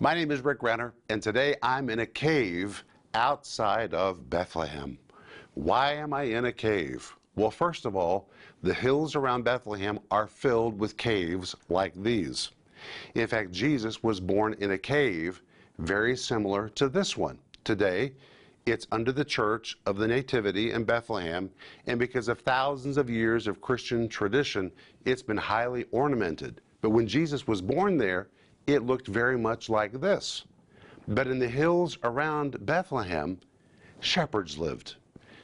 My name is Rick Renner, and today I'm in a cave outside of Bethlehem. Why am I in a cave? Well, first of all, the hills around Bethlehem are filled with caves like these. In fact, Jesus was born in a cave very similar to this one. Today, it's under the Church of the Nativity in Bethlehem, and because of thousands of years of Christian tradition, it's been highly ornamented. But when Jesus was born there, it looked very much like this. But in the hills around Bethlehem, shepherds lived.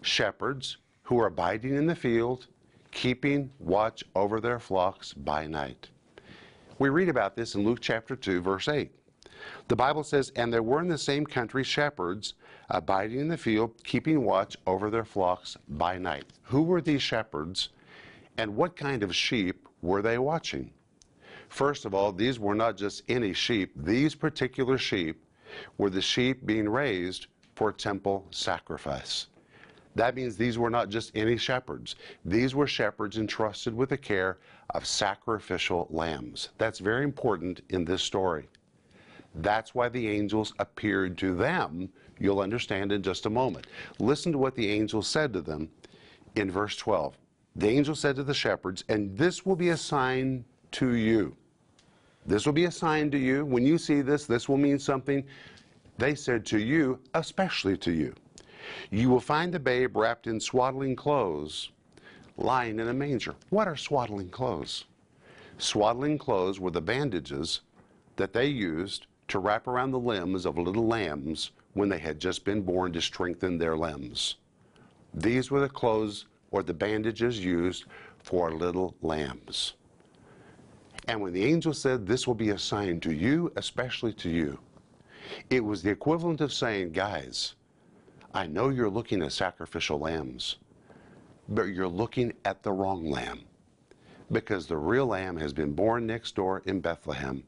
Shepherds who were abiding in the field, keeping watch over their flocks by night. We read about this in Luke chapter 2, verse 8. The Bible says, And there were in the same country shepherds abiding in the field, keeping watch over their flocks by night. Who were these shepherds, and what kind of sheep were they watching? First of all, these were not just any sheep. These particular sheep were the sheep being raised for temple sacrifice. That means these were not just any shepherds. These were shepherds entrusted with the care of sacrificial lambs. That's very important in this story. That's why the angels appeared to them. You'll understand in just a moment. Listen to what the angel said to them in verse 12. The angel said to the shepherds, And this will be a sign to you. This will be a sign to you. When you see this, this will mean something. They said to you, especially to you. You will find the babe wrapped in swaddling clothes, lying in a manger. What are swaddling clothes? Swaddling clothes were the bandages that they used to wrap around the limbs of little lambs when they had just been born to strengthen their limbs. These were the clothes or the bandages used for little lambs. And when the angel said, This will be a sign to you, especially to you, it was the equivalent of saying, Guys, I know you're looking at sacrificial lambs, but you're looking at the wrong lamb because the real lamb has been born next door in Bethlehem.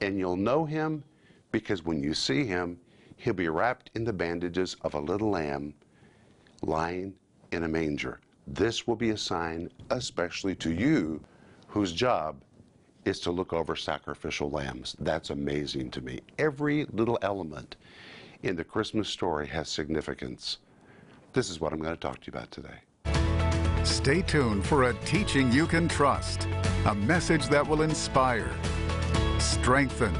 And you'll know him because when you see him, he'll be wrapped in the bandages of a little lamb lying in a manger. This will be a sign, especially to you, whose job is to look over sacrificial lambs. That's amazing to me. Every little element in the Christmas story has significance. This is what I'm going to talk to you about today. Stay tuned for a teaching you can trust, a message that will inspire, strengthen,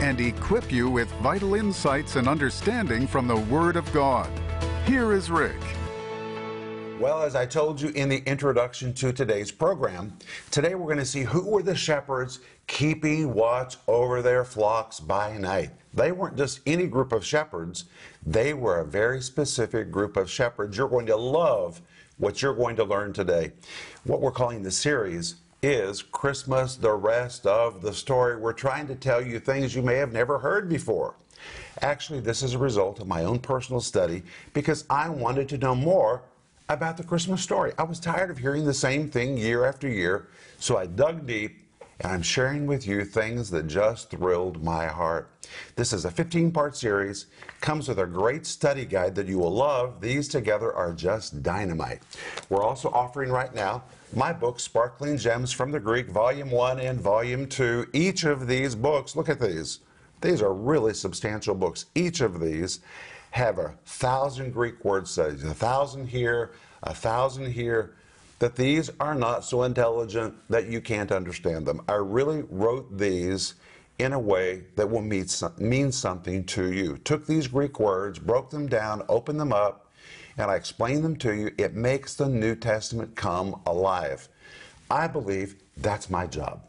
and equip you with vital insights and understanding from the Word of God. Here is Rick. Well, as I told you in the introduction to today's program, today we're going to see who were the shepherds keeping watch over their flocks by night. They weren't just any group of shepherds, they were a very specific group of shepherds. You're going to love what you're going to learn today. What we're calling the series is Christmas, the rest of the story. We're trying to tell you things you may have never heard before. Actually, this is a result of my own personal study because I wanted to know more about the Christmas story. I was tired of hearing the same thing year after year, so I dug deep and I'm sharing with you things that just thrilled my heart. This is a 15 part series, comes with a great study guide that you will love. These together are just dynamite. We're also offering right now my book, Sparkling Gems from the Greek, Volume 1 and Volume 2. Each of these books, look at these. These are really substantial books. Each of these have a thousand Greek word studies, a thousand here, a thousand here that these are not so intelligent that you can't understand them. I really wrote these in a way that will mean, mean something to you. Took these Greek words, broke them down, opened them up, and I explained them to you. It makes the New Testament come alive. I believe that's my job.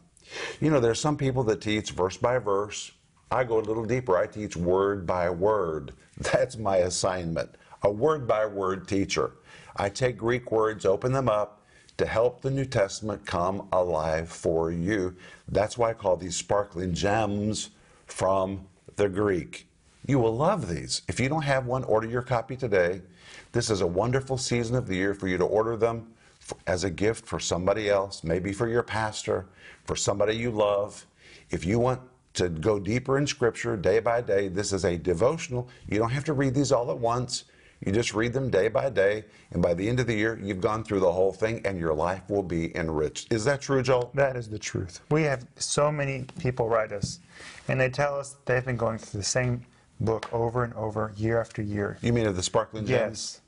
You know, there's some people that teach verse by verse. I go a little deeper. I teach word by word. That's my assignment. A word by word teacher. I take Greek words, open them up, to help the New Testament come alive for you. That's why I call these sparkling gems from the Greek. You will love these. If you don't have one, order your copy today. This is a wonderful season of the year for you to order them as a gift for somebody else, maybe for your pastor, for somebody you love. If you want to go deeper in Scripture day by day, this is a devotional. You don't have to read these all at once. You just read them day by day, and by the end of the year, you've gone through the whole thing, and your life will be enriched. Is that true, Joel? That is the truth. We have so many people write us, and they tell us they've been going through the same book over and over, year after year. You mean of the sparkling gems?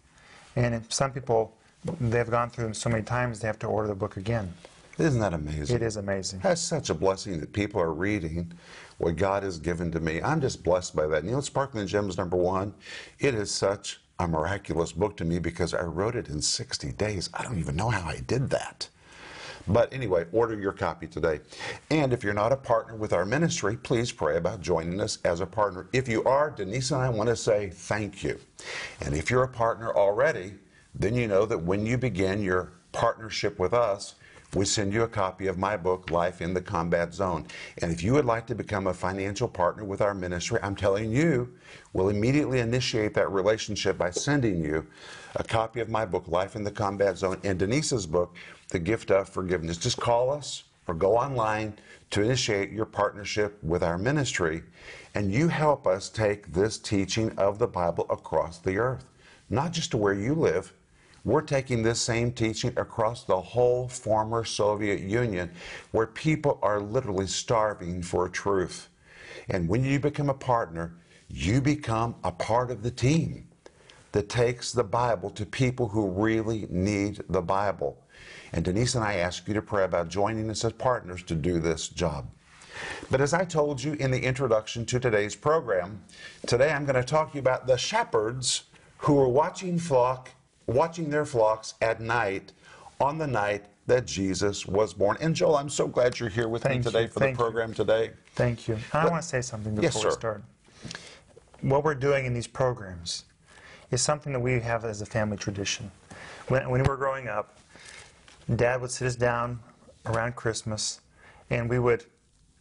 Yes. And some people, they've gone through them so many times, they have to order the book again. Isn't that amazing? It is amazing. That's such a blessing that people are reading what God has given to me. I'm just blessed by that. And you know, Sparkling Gems number one, it is such a miraculous book to me because I wrote it in 60 days. I don't even know how I did that. But anyway, order your copy today. And if you're not a partner with our ministry, please pray about joining us as a partner. If you are, Denise and I want to say thank you. And if you're a partner already, then you know that when you begin your partnership with us, we send you a copy of my book, Life in the Combat Zone. And if you would like to become a financial partner with our ministry, I'm telling you, we'll immediately initiate that relationship by sending you a copy of my book, Life in the Combat Zone, and Denise's book, The Gift of Forgiveness. Just call us or go online to initiate your partnership with our ministry, and you help us take this teaching of the Bible across the earth, not just to where you live we're taking this same teaching across the whole former Soviet Union where people are literally starving for truth. And when you become a partner, you become a part of the team that takes the Bible to people who really need the Bible. And Denise and I ask you to pray about joining us as partners to do this job. But as I told you in the introduction to today's program, today I'm going to talk to you about the shepherds who were watching flock watching their flocks at night on the night that Jesus was born. And Joel, I'm so glad you're here with Thank me today you. for Thank the you. program today. Thank you. I want to say something before Yes, we start. What we're doing in these programs is something that we have as a family tradition. When, when we were growing up, Dad would sit us down around Christmas, and we would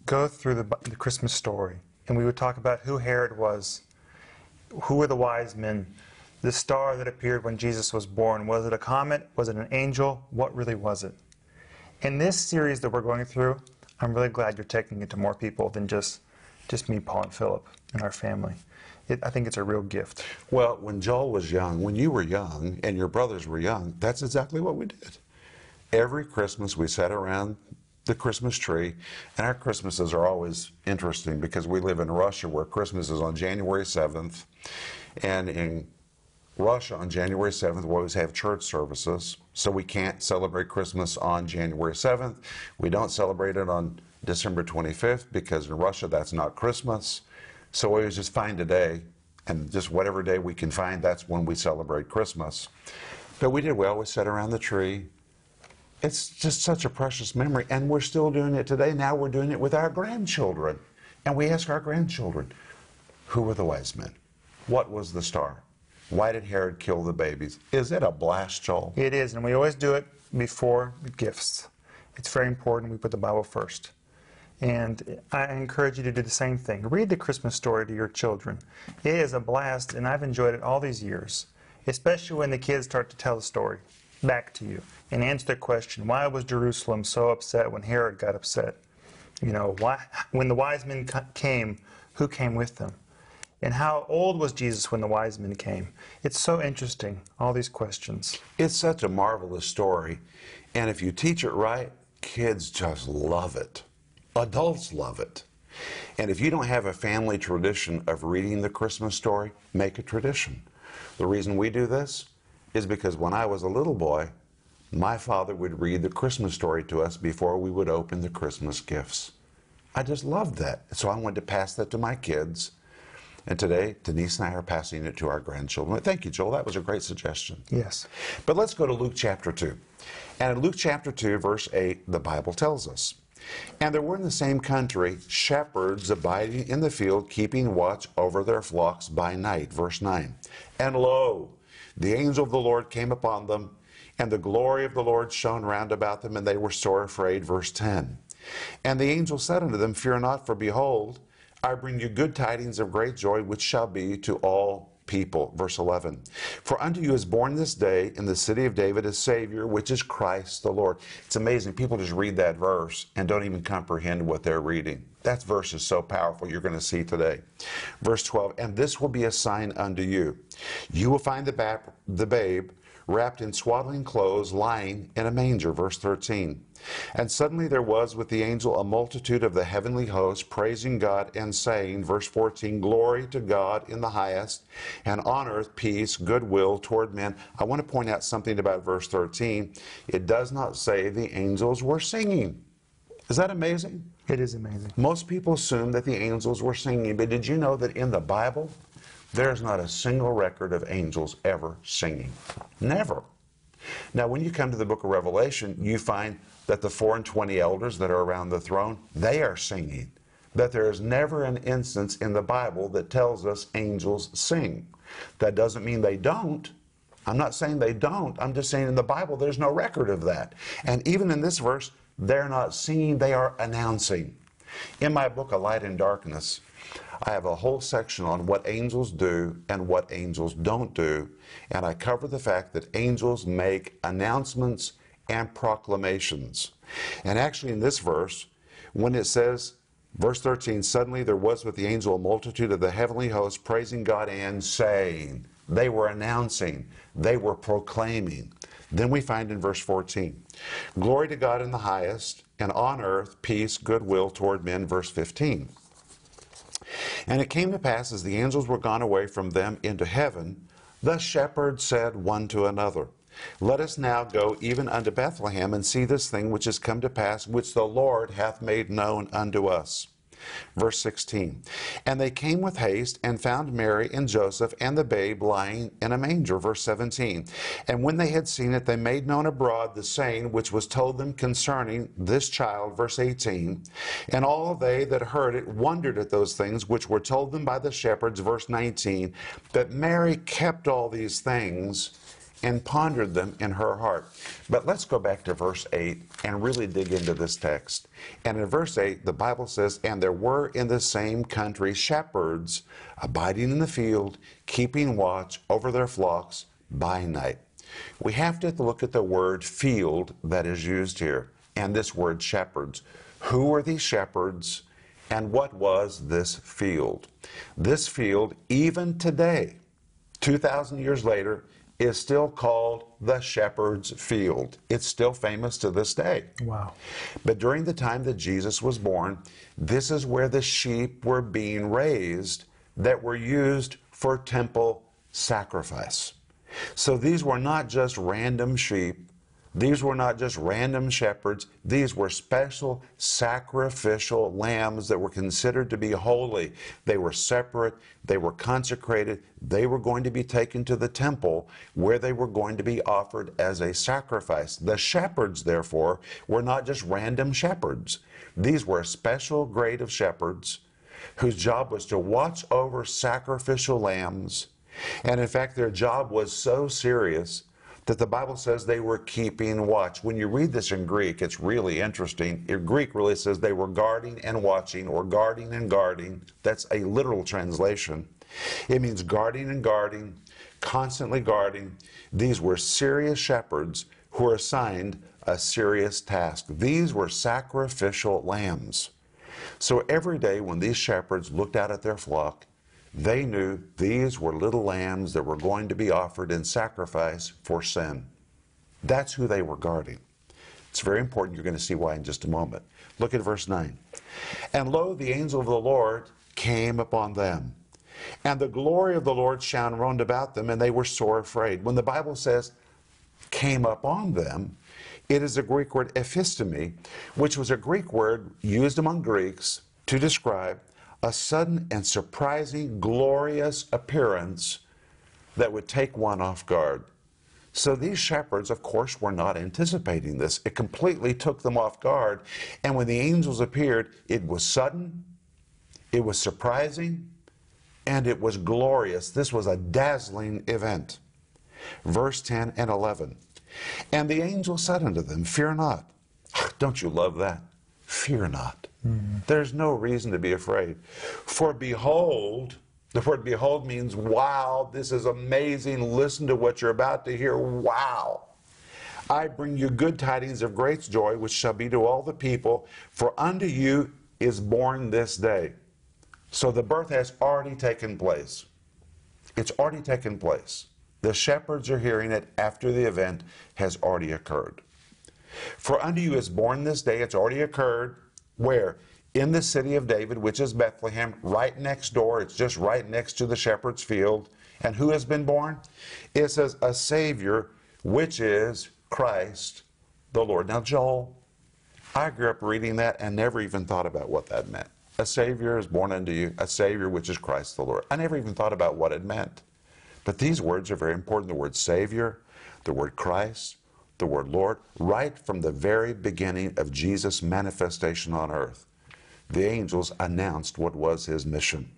go through the, the Christmas story, and we would talk about who Herod was, who were the wise men, the star that appeared when Jesus was born. Was it a comet? Was it an angel? What really was it? In this series that we're going through, I'm really glad you're taking it to more people than just just me, Paul, and Philip and our family. It, I think it's a real gift. Well, when Joel was young, when you were young and your brothers were young, that's exactly what we did. Every Christmas we sat around the Christmas tree, and our Christmases are always interesting because we live in Russia where Christmas is on January 7th, and in Russia on January 7th, we always have church services, so we can't celebrate Christmas on January 7th. We don't celebrate it on December 25th because in Russia that's not Christmas. So we just find a day, and just whatever day we can find, that's when we celebrate Christmas. But we did, well, we sat around the tree. It's just such a precious memory, and we're still doing it today. Now we're doing it with our grandchildren. And we ask our grandchildren, who were the wise men? What was the star? Why did Herod kill the babies? Is it a blast, Joel? It is, and we always do it before gifts. It's very important we put the Bible first. And I encourage you to do the same thing. Read the Christmas story to your children. It is a blast, and I've enjoyed it all these years, especially when the kids start to tell the story back to you and answer the question why was Jerusalem so upset when Herod got upset? You know, why, when the wise men came, who came with them? And how old was Jesus when the wise men came? It's so interesting, all these questions. It's such a marvelous story. And if you teach it right, kids just love it. Adults love it. And if you don't have a family tradition of reading the Christmas story, make a tradition. The reason we do this is because when I was a little boy, my father would read the Christmas story to us before we would open the Christmas gifts. I just loved that. So I wanted to pass that to my kids. And today, Denise and I are passing it to our grandchildren. Thank you, Joel. That was a great suggestion. Yes. But let's go to Luke chapter 2. And in Luke chapter 2, verse 8, the Bible tells us And there were in the same country shepherds abiding in the field, keeping watch over their flocks by night. Verse 9. And lo, the angel of the Lord came upon them, and the glory of the Lord shone round about them, and they were sore afraid. Verse 10. And the angel said unto them, Fear not, for behold, I bring you good tidings of great joy, which shall be to all people. Verse 11 For unto you is born this day in the city of David a Savior, which is Christ the Lord. It's amazing. People just read that verse and don't even comprehend what they're reading. That verse is so powerful, you're going to see today. Verse 12, and this will be a sign unto you. You will find the, the babe wrapped in swaddling clothes, lying in a manger. Verse 13. And suddenly there was with the angel a multitude of the heavenly host, praising God and saying, verse 14, Glory to God in the highest, and on earth peace, goodwill toward men. I want to point out something about verse 13. It does not say the angels were singing. Is that amazing? It is amazing. Most people assume that the angels were singing, but did you know that in the Bible, there's not a single record of angels ever singing? Never. Now, when you come to the book of Revelation, you find that the four and twenty elders that are around the throne, they are singing. That there is never an instance in the Bible that tells us angels sing. That doesn't mean they don't. I'm not saying they don't. I'm just saying in the Bible there's no record of that. And even in this verse, they're not singing, they are announcing. In my book, A Light in Darkness, I have a whole section on what angels do and what angels don't do, and I cover the fact that angels make announcements and proclamations. And actually, in this verse, when it says, verse 13, suddenly there was with the angel a multitude of the heavenly hosts praising God and saying, they were announcing, they were proclaiming. Then we find in verse 14, glory to God in the highest, and on earth peace, goodwill toward men, verse 15. And it came to pass as the angels were gone away from them into heaven, the shepherds said one to another, Let us now go even unto Bethlehem and see this thing which is come to pass, which the Lord hath made known unto us. Verse 16 And they came with haste and found Mary and Joseph and the babe lying in a manger. Verse 17 And when they had seen it, they made known abroad the saying which was told them concerning this child. Verse 18 And all they that heard it wondered at those things which were told them by the shepherds. Verse 19 But Mary kept all these things and pondered them in her heart. But let's go back to verse 8 and really dig into this text. And in verse 8, the Bible says, And there were in the same country shepherds abiding in the field, keeping watch over their flocks by night. We have to look at the word field that is used here and this word shepherds. Who were these shepherds and what was this field? This field, even today, 2,000 years later, is still called the shepherd's field. It's still famous to this day. Wow. But during the time that Jesus was born, this is where the sheep were being raised that were used for temple sacrifice. So these were not just random sheep these were not just random shepherds, these were special sacrificial lambs that were considered to be holy. They were separate, they were consecrated, they were going to be taken to the temple where they were going to be offered as a sacrifice. The shepherds, therefore, were not just random shepherds, these were a special grade of shepherds whose job was to watch over sacrificial lambs. And in fact, their job was so serious that the Bible says they were keeping watch. When you read this in Greek, it's really interesting. In Greek really says they were guarding and watching, or guarding and guarding. That's a literal translation. It means guarding and guarding, constantly guarding. These were serious shepherds who were assigned a serious task. These were sacrificial lambs. So every day when these shepherds looked out at their flock, they knew these were little lambs that were going to be offered in sacrifice for sin. That's who they were guarding. It's very important. You're going to see why in just a moment. Look at verse 9. And lo, the angel of the Lord came upon them. And the glory of the Lord shone round about them, and they were sore afraid. When the Bible says came upon them, it is a Greek word ephistemi, which was a Greek word used among Greeks to describe a sudden and surprising, glorious appearance that would take one off guard. So these shepherds, of course, were not anticipating this. It completely took them off guard. And when the angels appeared, it was sudden, it was surprising, and it was glorious. This was a dazzling event. Verse 10 and 11. And the angel said unto them, Fear not. Don't you love that? Fear not. Mm-hmm. There's no reason to be afraid. For behold, the word behold means wow, this is amazing. Listen to what you're about to hear. Wow. I bring you good tidings of great joy, which shall be to all the people. For unto you is born this day. So the birth has already taken place. It's already taken place. The shepherds are hearing it after the event has already occurred. For unto you is born this day, it's already occurred. Where? In the city of David, which is Bethlehem, right next door. It's just right next to the shepherd's field. And who has been born? It says, a Savior, which is Christ the Lord. Now, Joel, I grew up reading that and never even thought about what that meant. A Savior is born unto you, a Savior, which is Christ the Lord. I never even thought about what it meant. But these words are very important the word Savior, the word Christ, the word Lord, right from the very beginning of Jesus' manifestation on earth. The angels announced what was his mission.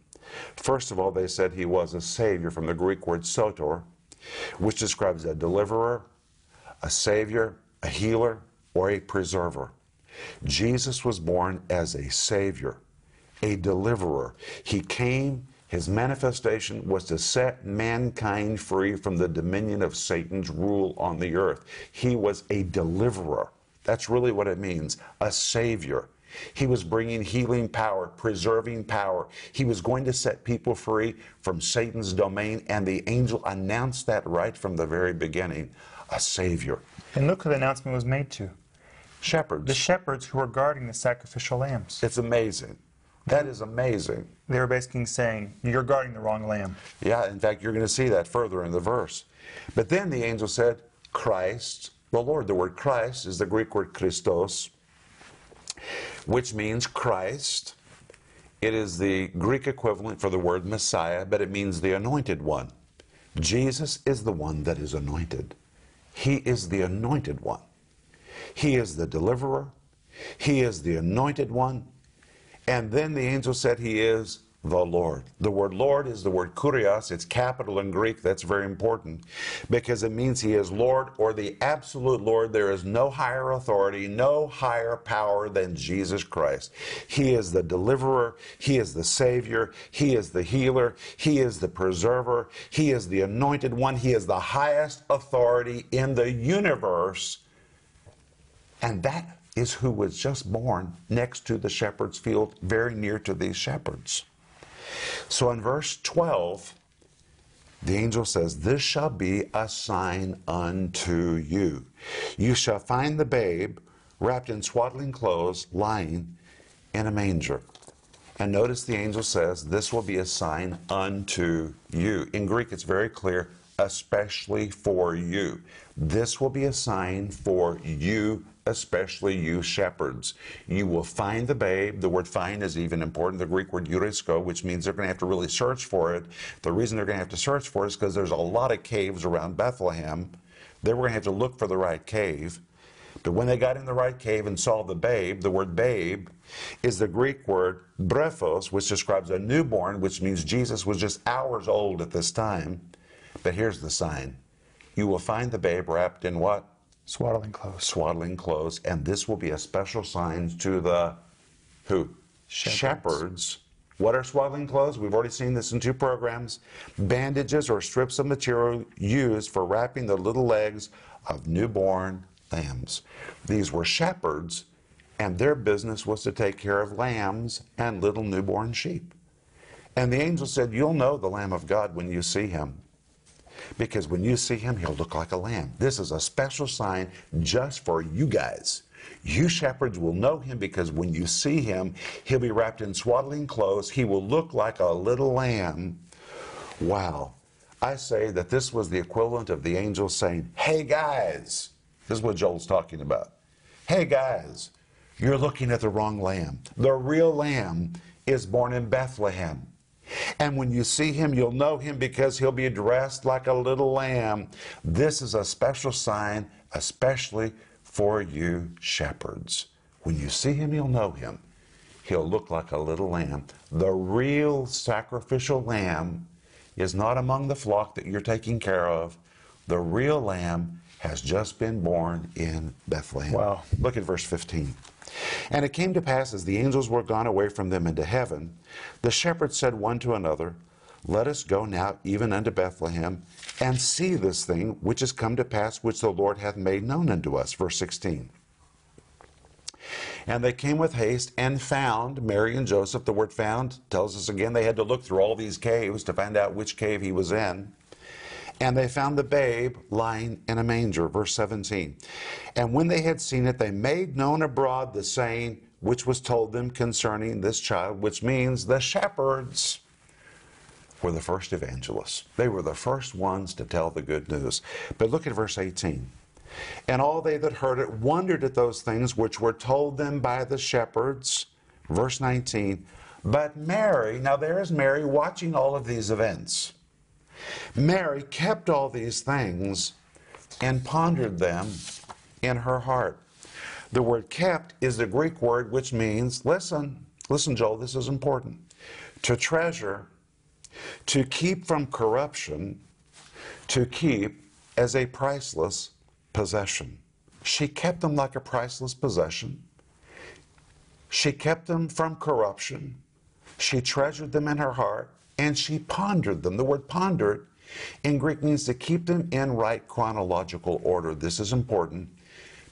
First of all, they said he was a Savior from the Greek word soter, which describes a deliverer, a Savior, a healer, or a preserver. Jesus was born as a Savior, a deliverer. He came, his manifestation was to set mankind free from the dominion of Satan's rule on the earth. He was a deliverer. That's really what it means a Savior. He was bringing healing power, preserving power. He was going to set people free from Satan's domain, and the angel announced that right from the very beginning a Savior. And look who the announcement was made to Shepherds. the shepherds who were guarding the sacrificial lambs. It's amazing. That is amazing. They were basically saying, You're guarding the wrong lamb. Yeah, in fact, you're going to see that further in the verse. But then the angel said, Christ, the Lord. The word Christ is the Greek word Christos, which means Christ. It is the Greek equivalent for the word Messiah, but it means the anointed one. Jesus is the one that is anointed. He is the anointed one. He is the deliverer. He is the anointed one. And then the angel said, He is the Lord. The word Lord is the word kurios. It's capital in Greek. That's very important because it means He is Lord or the absolute Lord. There is no higher authority, no higher power than Jesus Christ. He is the deliverer. He is the Savior. He is the healer. He is the preserver. He is the anointed one. He is the highest authority in the universe. And that is who was just born next to the shepherd's field, very near to these shepherds. So in verse 12, the angel says, This shall be a sign unto you. You shall find the babe wrapped in swaddling clothes, lying in a manger. And notice the angel says, This will be a sign unto you. In Greek, it's very clear, especially for you. This will be a sign for you especially you shepherds. You will find the babe. The word find is even important. The Greek word eurisko, which means they're going to have to really search for it. The reason they're going to have to search for it is because there's a lot of caves around Bethlehem. They were going to have to look for the right cave. But when they got in the right cave and saw the babe, the word babe is the Greek word brephos, which describes a newborn, which means Jesus was just hours old at this time. But here's the sign you will find the babe wrapped in what? Swaddling clothes. swaddling clothes, and this will be a special sign to the who? Shepherds. What are swaddling clothes? We've already seen this in two programs. Bandages or strips of material used for wrapping the little legs of newborn lambs. These were shepherds, and their business was to take care of lambs and little newborn sheep. And the angel said, You'll know the Lamb of God when you see him because when you see him, he'll look like a lamb. This is a special sign just for you guys. You shepherds will know him because when you see him, he'll be wrapped in swaddling clothes. He will look like a little lamb. Wow. I say that this was the equivalent of the angel saying, Hey guys, this is what Joel's talking about. Hey guys, you're looking at the wrong lamb. The real lamb is born in Bethlehem. And when you see him, you'll know him because he'll be dressed like a little lamb. This is a special sign, especially for you shepherds. When you see him, you'll know him. He'll look like a little lamb. The real sacrificial lamb is not among the flock that you're taking care of. The real lamb has just been born in Bethlehem. Wow. Look at verse 15. And it came to pass as the angels were gone away from them into heaven, the shepherds said one to another, Let us go now even unto Bethlehem, and see this thing which is come to pass, which the Lord hath made known unto us. Verse 16. And they came with haste and found Mary and Joseph. The word found tells us again they had to look through all these caves to find out which cave he was in. And they found the babe lying in a manger, verse 17. And when they had seen it, they made known abroad the saying which was told them concerning this child, which means the shepherds were the first evangelists. They were the first ones to tell the good news. But look at verse 18. And all they that heard it wondered at those things which were told them by the shepherds. Verse 19. But Mary, now there is Mary watching all of these events. Mary kept all these things and pondered them in her heart. The word kept is the Greek word which means, listen, listen, Joel, this is important, to treasure, to keep from corruption, to keep as a priceless possession. She kept them like a priceless possession. She kept them from corruption. She treasured them in her heart and she pondered them. The word pondered in Greek means to keep them in right chronological order. This is important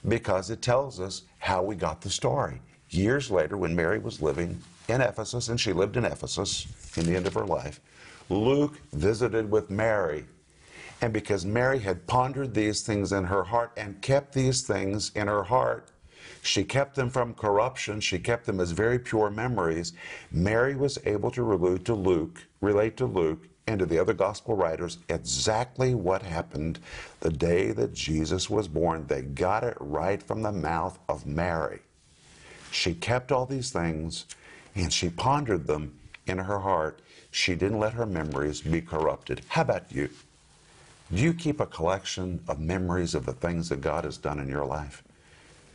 because it tells us how we got the story. Years later, when Mary was living in Ephesus, and she lived in Ephesus in the end of her life, Luke visited with Mary and because Mary had pondered these things in her heart and kept these things in her heart, she kept them from corruption. She kept them as very pure memories. Mary was able to relate to Luke, relate to Luke and to the other gospel writers exactly what happened the day that Jesus was born. They got it right from the mouth of Mary. She kept all these things and she pondered them in her heart. She didn't let her memories be corrupted. How about you? Do you keep a collection of memories of the things that God has done in your life?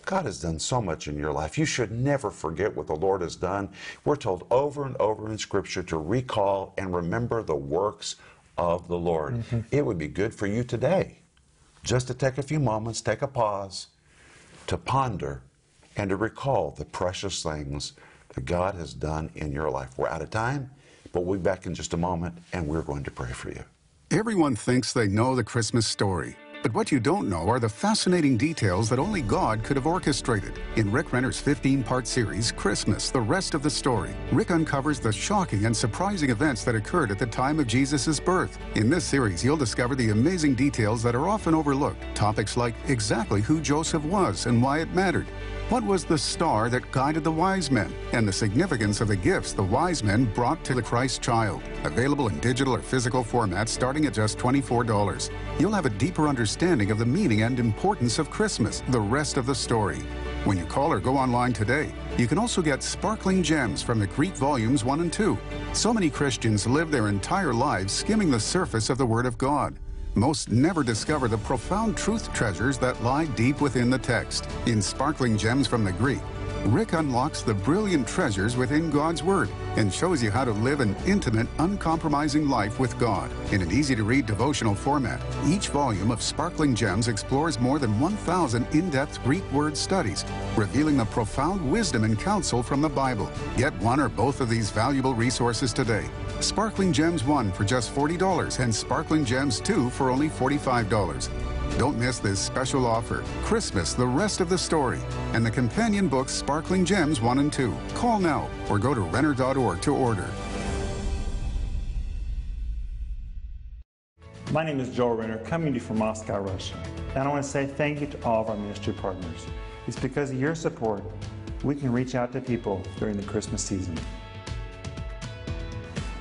God has done so much in your life. You should never forget what the Lord has done. We're told over and over in Scripture to recall and remember the works of the Lord. Mm-hmm. It would be good for you today just to take a few moments, take a pause, to ponder and to recall the precious things that God has done in your life. We're out of time, but we'll be back in just a moment and we're going to pray for you. Everyone thinks they know the Christmas story. But what you don't know are the fascinating details that only God could have orchestrated. In Rick Renner's 15 part series, Christmas, the rest of the story, Rick uncovers the shocking and surprising events that occurred at the time of Jesus' birth. In this series, you'll discover the amazing details that are often overlooked. Topics like exactly who Joseph was and why it mattered, what was the star that guided the wise men and the significance of the gifts the wise men brought to the Christ child? Available in digital or physical formats starting at just $24. You'll have a deeper understanding of the meaning and importance of Christmas, the rest of the story. When you call or go online today, you can also get sparkling gems from the Greek volumes 1 and 2. So many Christians live their entire lives skimming the surface of the Word of God. Most never discover the profound truth treasures that lie deep within the text. In Sparkling Gems from the Greek, Rick unlocks the brilliant treasures within God's Word and shows you how to live an intimate, uncompromising life with God. In an easy to read devotional format, each volume of Sparkling Gems explores more than 1,000 in depth Greek word studies, revealing the profound wisdom and counsel from the Bible. Get one or both of these valuable resources today. Sparkling Gems 1 for just $40 and Sparkling Gems 2 for only $45. Don't miss this special offer. Christmas, the rest of the story, and the companion books Sparkling Gems 1 and 2. Call now or go to Renner.org to order. My name is Joel Renner, coming to you from Moscow, Russia. And I want to say thank you to all of our ministry partners. It's because of your support we can reach out to people during the Christmas season.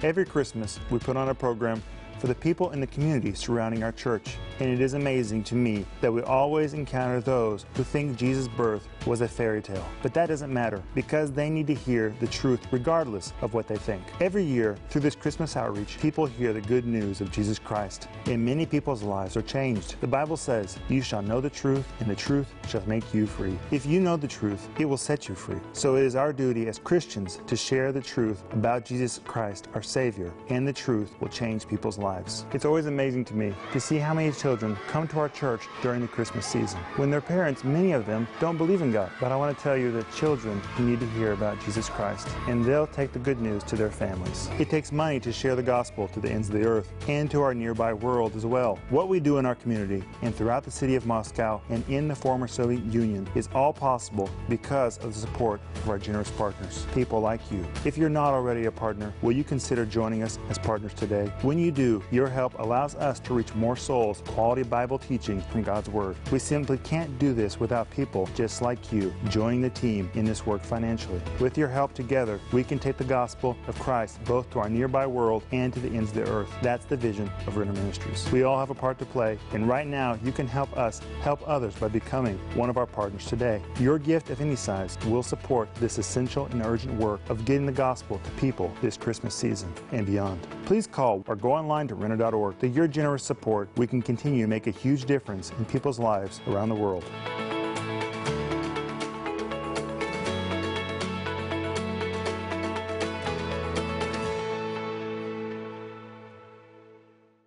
Every Christmas, we put on a program for the people in the community surrounding our church. And it is amazing to me that we always encounter those who think Jesus' birth was a fairy tale. But that doesn't matter because they need to hear the truth regardless of what they think. Every year, through this Christmas outreach, people hear the good news of Jesus Christ, and many people's lives are changed. The Bible says, You shall know the truth, and the truth shall make you free. If you know the truth, it will set you free. So it is our duty as Christians to share the truth about Jesus Christ, our Savior, and the truth will change people's lives. Lives. It's always amazing to me to see how many children come to our church during the Christmas season. When their parents, many of them, don't believe in God. But I want to tell you that children need to hear about Jesus Christ, and they'll take the good news to their families. It takes money to share the gospel to the ends of the earth and to our nearby world as well. What we do in our community and throughout the city of Moscow and in the former Soviet Union is all possible because of the support of our generous partners, people like you. If you're not already a partner, will you consider joining us as partners today? When you do, your help allows us to reach more souls, quality Bible teaching from God's Word. We simply can't do this without people just like you joining the team in this work financially. With your help together, we can take the gospel of Christ both to our nearby world and to the ends of the earth. That's the vision of Renner Ministries. We all have a part to play, and right now you can help us help others by becoming one of our partners today. Your gift of any size will support this essential and urgent work of getting the gospel to people this Christmas season and beyond. Please call or go online to renner.org. Through your generous support, we can continue to make a huge difference in people's lives around the world.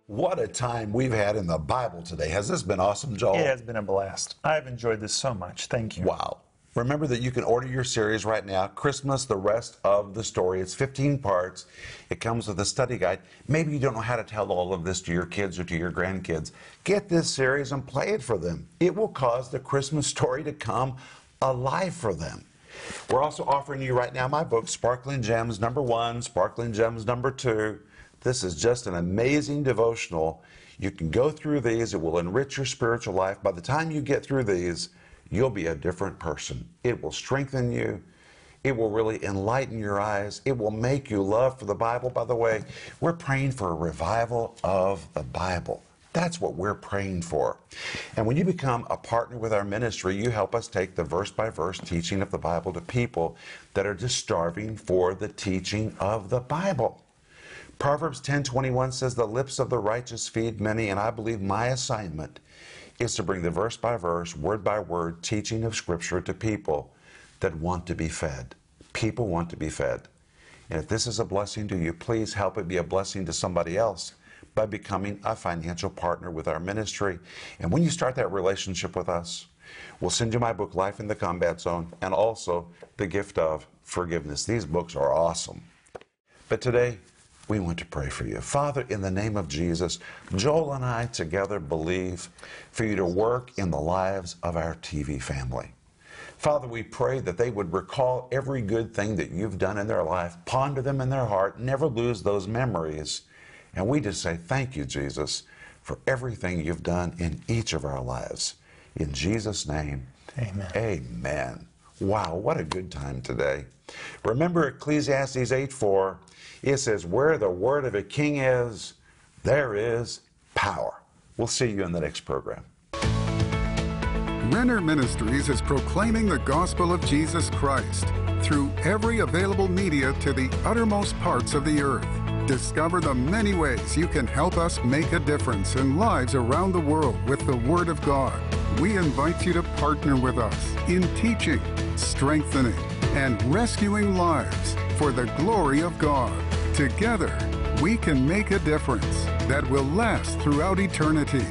What a time we've had in the Bible today. Has this been awesome, Joel? It has been a blast. I've enjoyed this so much. Thank you. Wow. Remember that you can order your series right now, Christmas, the rest of the story. It's 15 parts. It comes with a study guide. Maybe you don't know how to tell all of this to your kids or to your grandkids. Get this series and play it for them. It will cause the Christmas story to come alive for them. We're also offering you right now my book, Sparkling Gems number one, Sparkling Gems number two. This is just an amazing devotional. You can go through these, it will enrich your spiritual life. By the time you get through these, you'll be a different person. It will strengthen you. It will really enlighten your eyes. It will make you love for the Bible. By the way, we're praying for a revival of the Bible. That's what we're praying for. And when you become a partner with our ministry, you help us take the verse by verse teaching of the Bible to people that are just starving for the teaching of the Bible. Proverbs 10:21 says the lips of the righteous feed many and I believe my assignment is to bring the verse by verse, word by word teaching of scripture to people that want to be fed. People want to be fed. And if this is a blessing to you, please help it be a blessing to somebody else by becoming a financial partner with our ministry. And when you start that relationship with us, we'll send you my book, Life in the Combat Zone, and also the gift of forgiveness. These books are awesome. But today, we want to pray for you. Father, in the name of Jesus, Joel and I together believe for you to work in the lives of our TV family. Father, we pray that they would recall every good thing that you've done in their life, ponder them in their heart, never lose those memories. And we just say, Thank you, Jesus, for everything you've done in each of our lives. In Jesus' name, Amen. Amen. Wow, what a good time today. Remember Ecclesiastes 8 4, it says, Where the word of a king is, there is power. We'll see you in the next program. Renner Ministries is proclaiming the gospel of Jesus Christ through every available media to the uttermost parts of the earth. Discover the many ways you can help us make a difference in lives around the world with the Word of God. We invite you to partner with us in teaching, strengthening, and rescuing lives for the glory of God. Together, we can make a difference that will last throughout eternity.